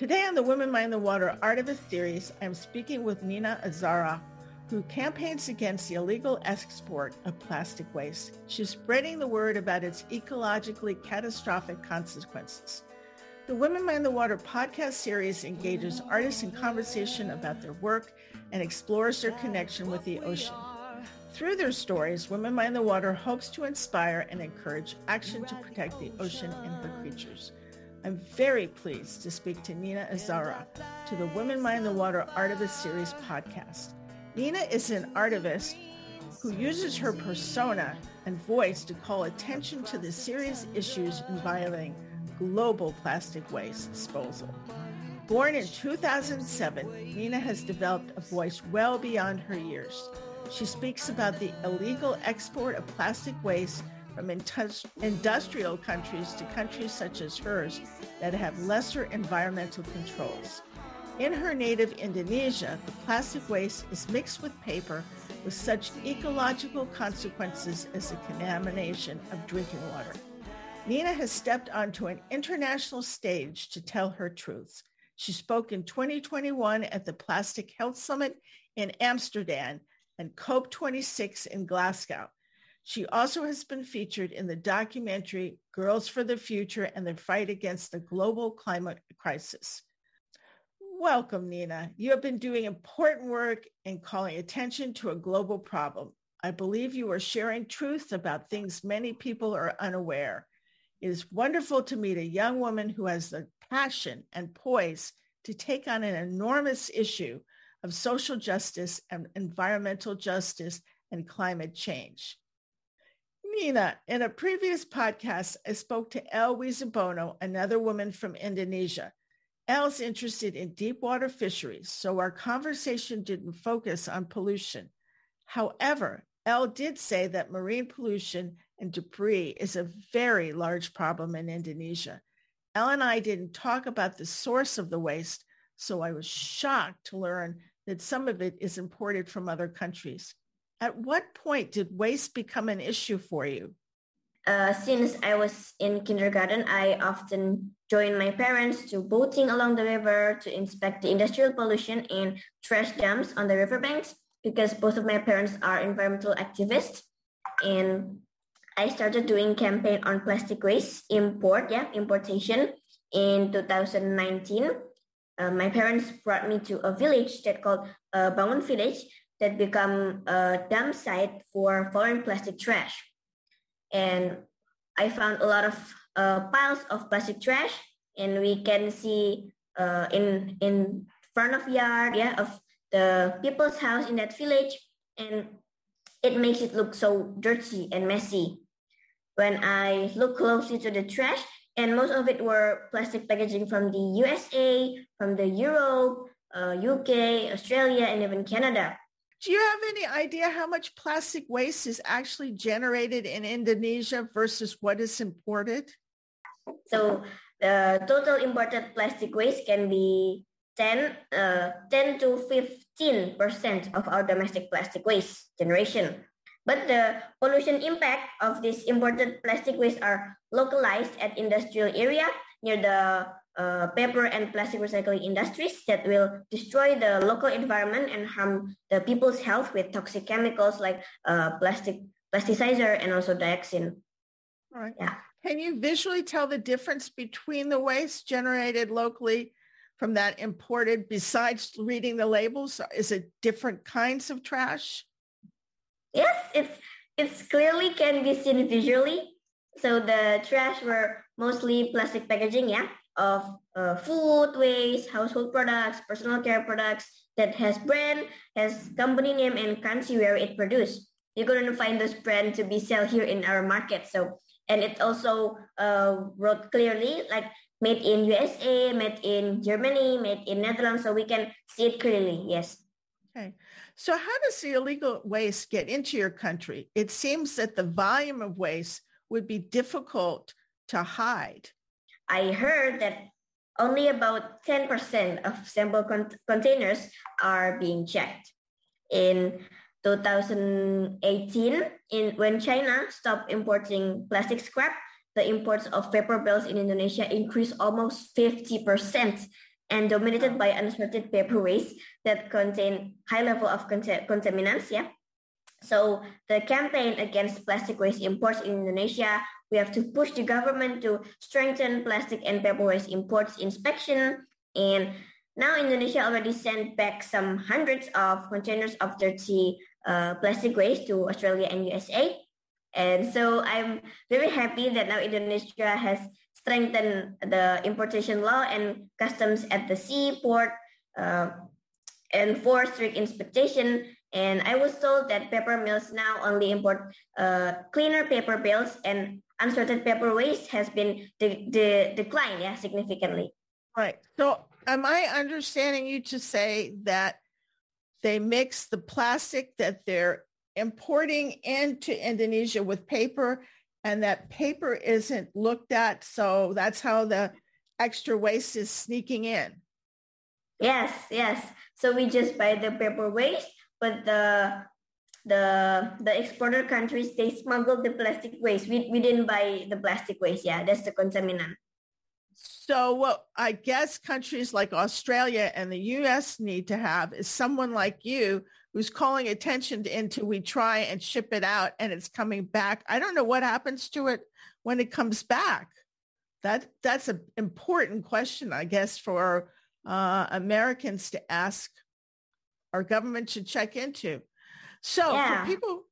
Today on the Women Mind the Water Artivist series, I'm speaking with Nina Azzahra, who campaigns against the illegal export of plastic waste. She's spreading the word about its ecologically catastrophic consequences. The Women Mind the Water podcast series engages artists in conversation about their work and explores their connection with the ocean. Through their stories, Women Mind the Water hopes to inspire and encourage action to protect the ocean and her creatures. I'm very pleased to speak to Nina Azzahra to the Women Mind the Water Artivist Series podcast. Nina is an artivist who uses her persona and voice to call attention to the serious issues involving global plastic waste disposal. Born in 2007, Nina has developed a voice well beyond her years. She speaks about the illegal export of plastic waste from industrial countries to countries such as hers that have lesser environmental controls. In her native Indonesia, the plastic waste is mixed with paper with such ecological consequences as the contamination of drinking water. Nina has stepped onto an international stage to tell her truths. She spoke in 2021 at the Plastic Health Summit in Amsterdam and COP26 in Glasgow. She also has been featured in the documentary Girls for the Future and the Fight Against the Global Climate Crisis. Welcome, Nina. You have been doing important work in calling attention to a global problem. I believe you are sharing truth about things many people are unaware. It is wonderful to meet a young woman who has the passion and poise to take on an enormous issue of social justice and environmental justice and climate change. Nina, in a previous podcast, I spoke to El Wizabono, another woman from Indonesia. El's interested in deep water fisheries, so our conversation didn't focus on pollution. However, El did say that marine pollution and debris is a very large problem in Indonesia. El and I didn't talk about the source of the waste, so I was shocked to learn that some of it is imported from other countries. At what point did waste become an issue for you? Uh, since I was in kindergarten, I often joined my parents to boating along the river to inspect the industrial pollution and trash dumps on the riverbanks because both of my parents are environmental activists. And I started doing campaign on plastic waste import, yeah, importation in 2019. Uh, my parents brought me to a village that called uh, Bangun Village that become a dump site for foreign plastic trash. And I found a lot of uh, piles of plastic trash, and we can see uh, in in front of yard, yeah, of the people's house in that village, and it makes it look so dirty and messy. When I look closely to the trash, and most of it were plastic packaging from the USA, from the Europe, uh, UK, Australia, and even Canada. Do you have any idea how much plastic waste is actually generated in Indonesia versus what is imported? So the total imported plastic waste can be 10, uh, 10 to 15% of our domestic plastic waste generation. But the pollution impact of this imported plastic waste are localized at industrial area near the uh, paper and plastic recycling industries that will destroy the local environment and harm the people's health with toxic chemicals like uh, plastic plasticizer and also dioxin. All right. Yeah. Can you visually tell the difference between the waste generated locally from that imported besides reading the labels? Is it different kinds of trash? Yes, it's it's clearly can be seen visually. So the trash were mostly plastic packaging, yeah, of uh, food waste, household products, personal care products that has brand, has company name and country where it produced. You're going to find those brand to be sell here in our market. So, and it also uh, wrote clearly like made in USA, made in Germany, made in Netherlands. So we can see it clearly. Yes. Okay. So how does the illegal waste get into your country? It seems that the volume of waste would be difficult to hide. I heard that only about 10% of sample con- containers are being checked. In 2018, in, when China stopped importing plastic scrap, the imports of paper bales in Indonesia increased almost 50%. and dominated by unsorted paper waste that contain high level of contaminants. Yeah. So the campaign against plastic waste imports in Indonesia, we have to push the government to strengthen plastic and paper waste imports inspection. And now Indonesia already sent back some hundreds of containers of dirty uh, plastic waste to Australia and USA. And so I'm very happy that now Indonesia has strengthened the importation law and customs at the seaport, uh, enforce strict inspection. And I was told that paper mills now only import uh, cleaner paper bales and unsorted paper waste has been de- de- declined yeah, significantly. Right. So am I understanding you to say that they mix the plastic that they're importing into Indonesia with paper and that paper isn't looked at. So that's how the extra waste is sneaking in. Yes, yes. So we just buy the paper waste, but the the the exporter countries they smuggle the plastic waste. We we didn't buy the plastic waste. Yeah, that's the contaminant. So what I guess countries like Australia and the US need to have is someone like you who's calling attention to into we try and ship it out and it's coming back. I don't know what happens to it when it comes back. That that's an important question, I guess, for uh, Americans to ask. Our government should check into. So yeah. for people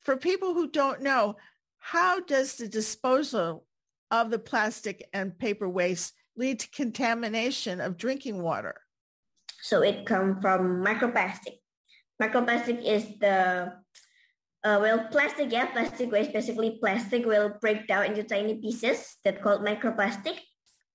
for people who don't know, how does the disposal of the plastic and paper waste lead to contamination of drinking water? So it comes from microplastic. Microplastic is the uh, well, plastic, yeah, plastic waste, basically plastic will break down into tiny pieces that called microplastic.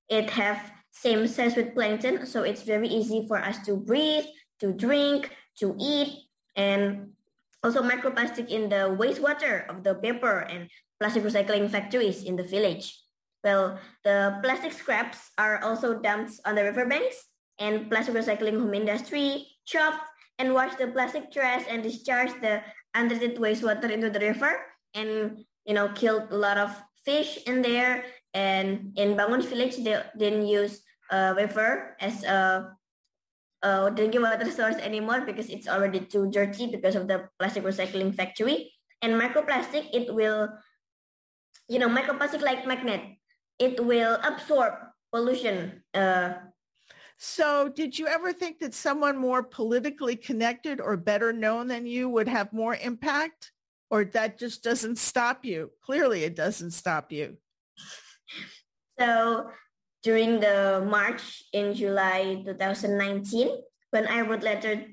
It have same size with plankton, so it's very easy for us to breathe, to drink, to eat, and also microplastic in the wastewater of the paper and plastic recycling factories in the village. Well, the plastic scraps are also dumped on the riverbanks and plastic recycling home industry chopped and wash the plastic trash and discharge the untreated wastewater into the river and you know killed a lot of fish in there and in Bangun village they didn't use a river as a, a drinking water source anymore because it's already too dirty because of the plastic recycling factory and microplastic it will you know microplastic like magnet it will absorb pollution uh, so did you ever think that someone more politically connected or better known than you would have more impact? Or that just doesn't stop you? Clearly it doesn't stop you. So during the march in July 2019, when I wrote letter,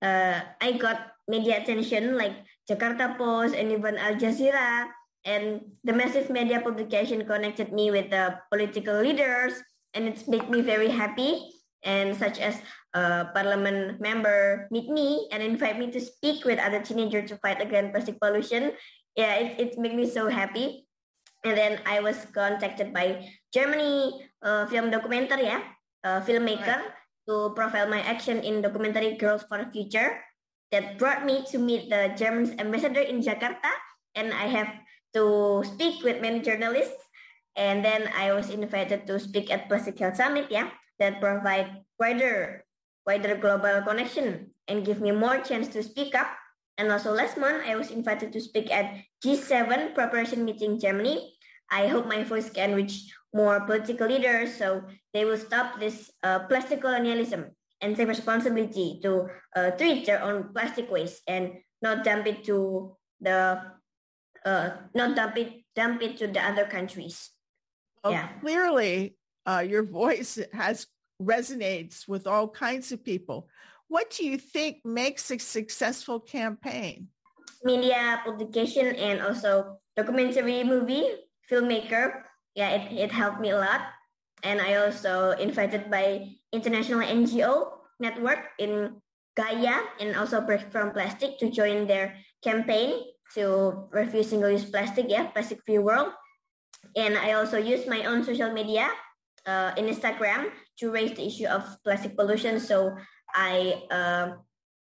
uh, I got media attention like Jakarta Post and even Al Jazeera. And the massive media publication connected me with the political leaders and it's made me very happy and such as a parliament member meet me and invite me to speak with other teenagers to fight against plastic pollution. Yeah, it, it made me so happy. And then I was contacted by Germany uh, film documentary, yeah, uh, filmmaker right. to profile my action in documentary Girls for the Future that brought me to meet the German ambassador in Jakarta. And I have to speak with many journalists. And then I was invited to speak at Plastic Health Summit, yeah, that provide wider, wider global connection and give me more chance to speak up. And also last month, I was invited to speak at G7 preparation meeting Germany. I hope my voice can reach more political leaders so they will stop this uh, plastic colonialism and take responsibility to uh, treat their own plastic waste and not dump it to the uh, not dump it dump it to the other countries. Oh, yeah. Clearly, uh, your voice has resonates with all kinds of people. What do you think makes a successful campaign? Media publication and also documentary movie filmmaker. Yeah, it, it helped me a lot. And I also invited by international NGO network in Gaia and also Break from Plastic to join their campaign to refuse single-use plastic, yeah, plastic-free world. And I also use my own social media uh, in Instagram to raise the issue of plastic pollution. So I, uh,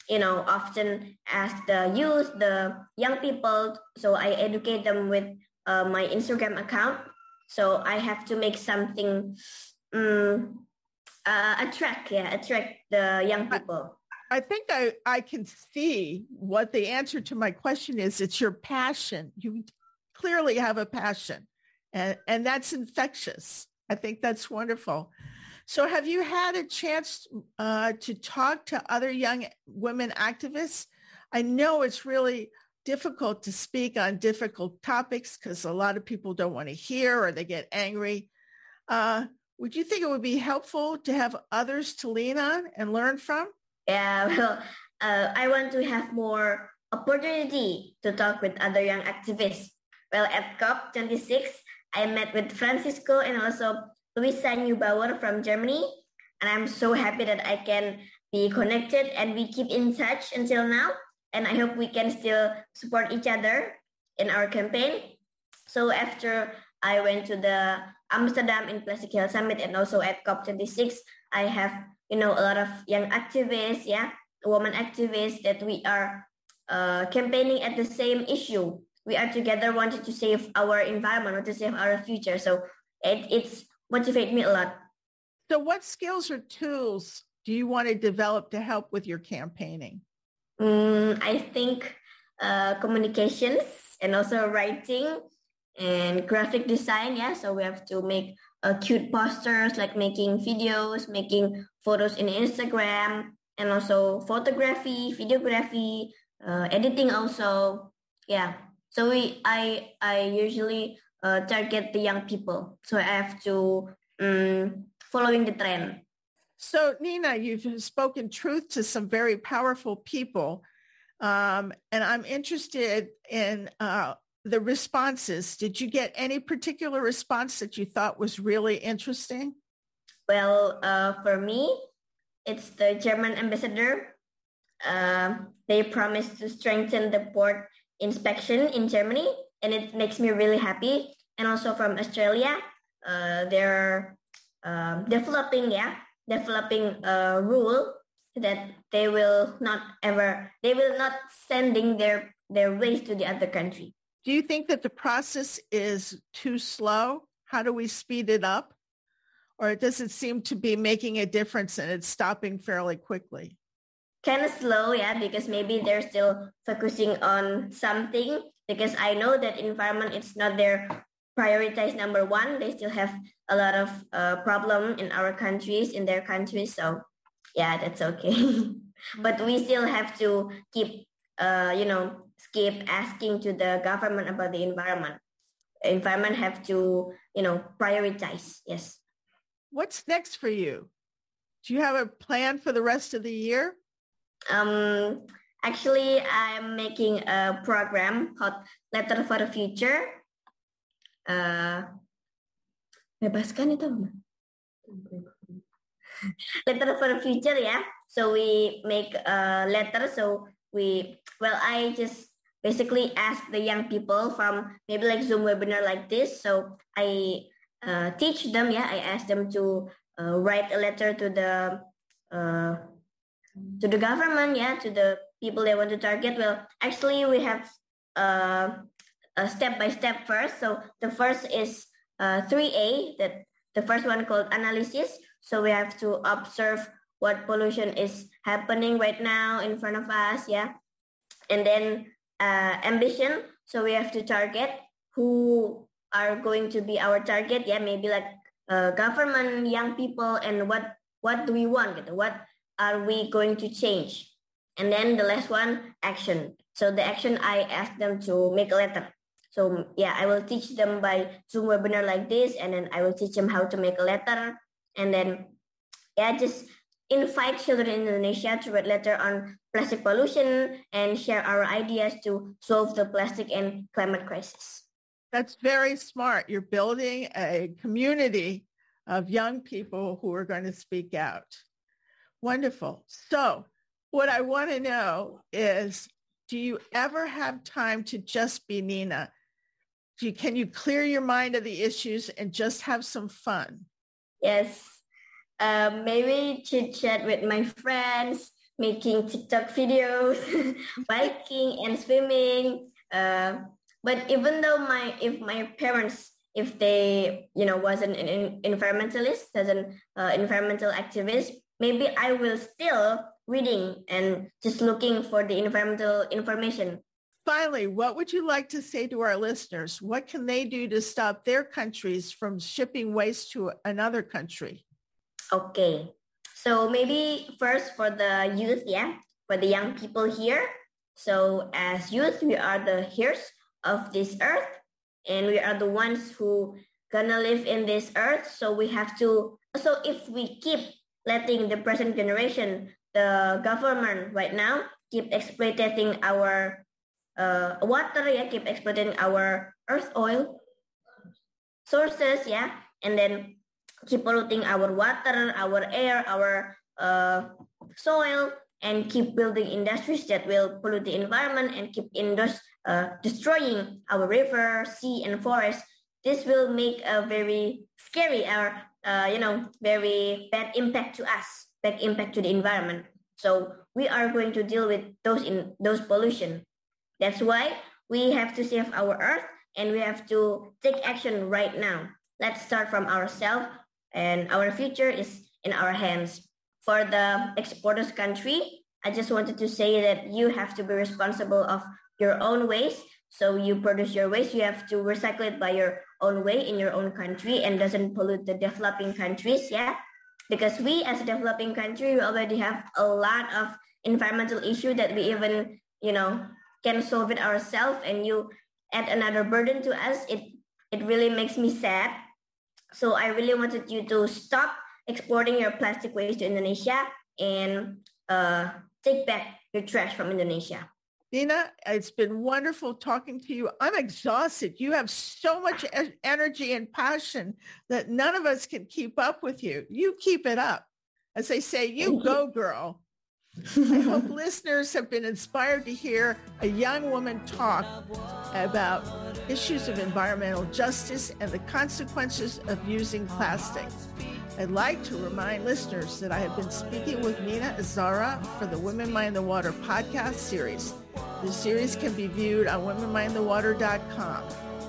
you know, often ask the youth, the young people. So I educate them with uh, my Instagram account. So I have to make something um, uh, attract, yeah, attract the young people. I, think I, I can see what the answer to my question is. It's your passion. You clearly have a passion and, and that's infectious. I think that's wonderful. So have you had a chance uh, to talk to other young women activists? I know it's really difficult to speak on difficult topics because a lot of people don't want to hear or they get angry. Uh, would you think it would be helpful to have others to lean on and learn from? Yeah, well, uh, I want to have more opportunity to talk with other young activists. Well, at COP26, I met with Francisco and also Luisa Neubauer from Germany. And I'm so happy that I can be connected and we keep in touch until now. And I hope we can still support each other in our campaign. So after I went to the Amsterdam in Plastic Health Summit and also at COP26, I have, you know, a lot of young activists, yeah, women activists that we are uh, campaigning at the same issue. We are together wanting to save our environment, or to save our future. So it, it's motivate me a lot. So what skills or tools do you want to develop to help with your campaigning? Mm, I think uh, communications and also writing and graphic design. Yeah, so we have to make uh, cute posters, like making videos, making photos in Instagram, and also photography, videography, uh, editing also. Yeah. So we, I, I usually uh, target the young people. So I have to um, following the trend. So Nina, you've spoken truth to some very powerful people. Um, and I'm interested in uh, the responses. Did you get any particular response that you thought was really interesting? Well, uh, for me, it's the German ambassador. Uh, they promised to strengthen the port inspection in Germany, and it makes me really happy. And also from Australia, uh, they're um, developing, yeah, developing a rule that they will not ever, they will not sending their their waste to the other country. Do you think that the process is too slow? How do we speed it up? Or does it seem to be making a difference and it's stopping fairly quickly? Kind of slow, yeah, because maybe they're still focusing on something because I know that environment is not their prioritized number one. They still have a lot of uh, problem in our countries, in their countries. So yeah, that's okay. but we still have to keep, uh, you know, skip asking to the government about the environment. Environment have to, you know, prioritize. Yes. What's next for you? Do you have a plan for the rest of the year? Um, actually, I'm making a program called Letter for the Future. Uh, bebaskan itu letter for future yeah so we make a letter so we well i just basically ask the young people from maybe like Zoom webinar like this. So I uh, teach them, yeah, I ask them to uh, write a letter to the uh, to the government, yeah, to the people they want to target. Well, actually, we have uh, a step by step first. So the first is 3A, uh, that the first one called analysis. So we have to observe what pollution is happening right now in front of us, yeah. And then uh, ambition. So we have to target who are going to be our target. Yeah, maybe like uh, government, young people, and what what do we want? What are we going to change? And then the last one, action. So the action, I ask them to make a letter. So yeah, I will teach them by Zoom webinar like this, and then I will teach them how to make a letter, and then yeah, just invite children in Indonesia to write letter on plastic pollution and share our ideas to solve the plastic and climate crisis. That's very smart. You're building a community of young people who are going to speak out. Wonderful. So what I want to know is, do you ever have time to just be Nina? You, can you clear your mind of the issues and just have some fun? Yes, um, maybe chit chat with my friends, making TikTok videos, biking and swimming. Uh, but even though my if my parents if they, you know, wasn't an environmentalist, as an uh, environmental activist, maybe I will still reading and just looking for the environmental information. Finally, what would you like to say to our listeners? What can they do to stop their countries from shipping waste to another country? Okay. So maybe first for the youth, yeah, for the young people here. So as youth, we are the heirs of this earth and we are the ones who gonna live in this earth. So we have to, so if we keep letting the present generation, the government right now keep exploiting our uh, water, yeah, keep exploiting our earth oil sources, yeah, and then keep polluting our water, our air, our uh, soil, and keep building industries that will pollute the environment and keep indus- uh, destroying our river, sea, and forest, this will make a very scary or uh, you know very bad impact to us, bad impact to the environment. So we are going to deal with those in those pollution. That's why we have to save our earth and we have to take action right now. Let's start from ourselves and our future is in our hands. For the exporters country, I just wanted to say that you have to be responsible of your own waste. So you produce your waste, you have to recycle it by your own way in your own country and doesn't pollute the developing countries. Yeah. Because we as a developing country, we already have a lot of environmental issue that we even, you know, can solve it ourselves and you add another burden to us. It it really makes me sad. So I really wanted you to stop exporting your plastic waste to Indonesia and uh, take back your trash from Indonesia. Nina, it's been wonderful talking to you. I'm exhausted. You have so much energy and passion that none of us can keep up with you. You keep it up. As they say, you go, girl. I hope listeners have been inspired to hear a young woman talk about issues of environmental justice and the consequences of using plastic. I'd like to remind listeners that I have been speaking with Nina Azzahra for the Women Mind the Water podcast series. The series can be viewed on womenmindthewater.com.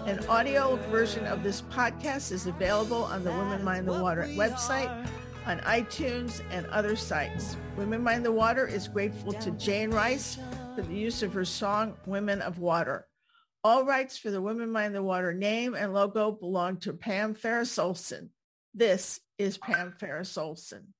An audio version of this podcast is available on the Women Mind the Water website, on iTunes, and other sites. Women Mind the Water is grateful to Jane Rice for the use of her song, Women of Water. All rights for the Women Mind the Water name and logo belong to Pam Ferris Olson. This is Pam Ferris Olson.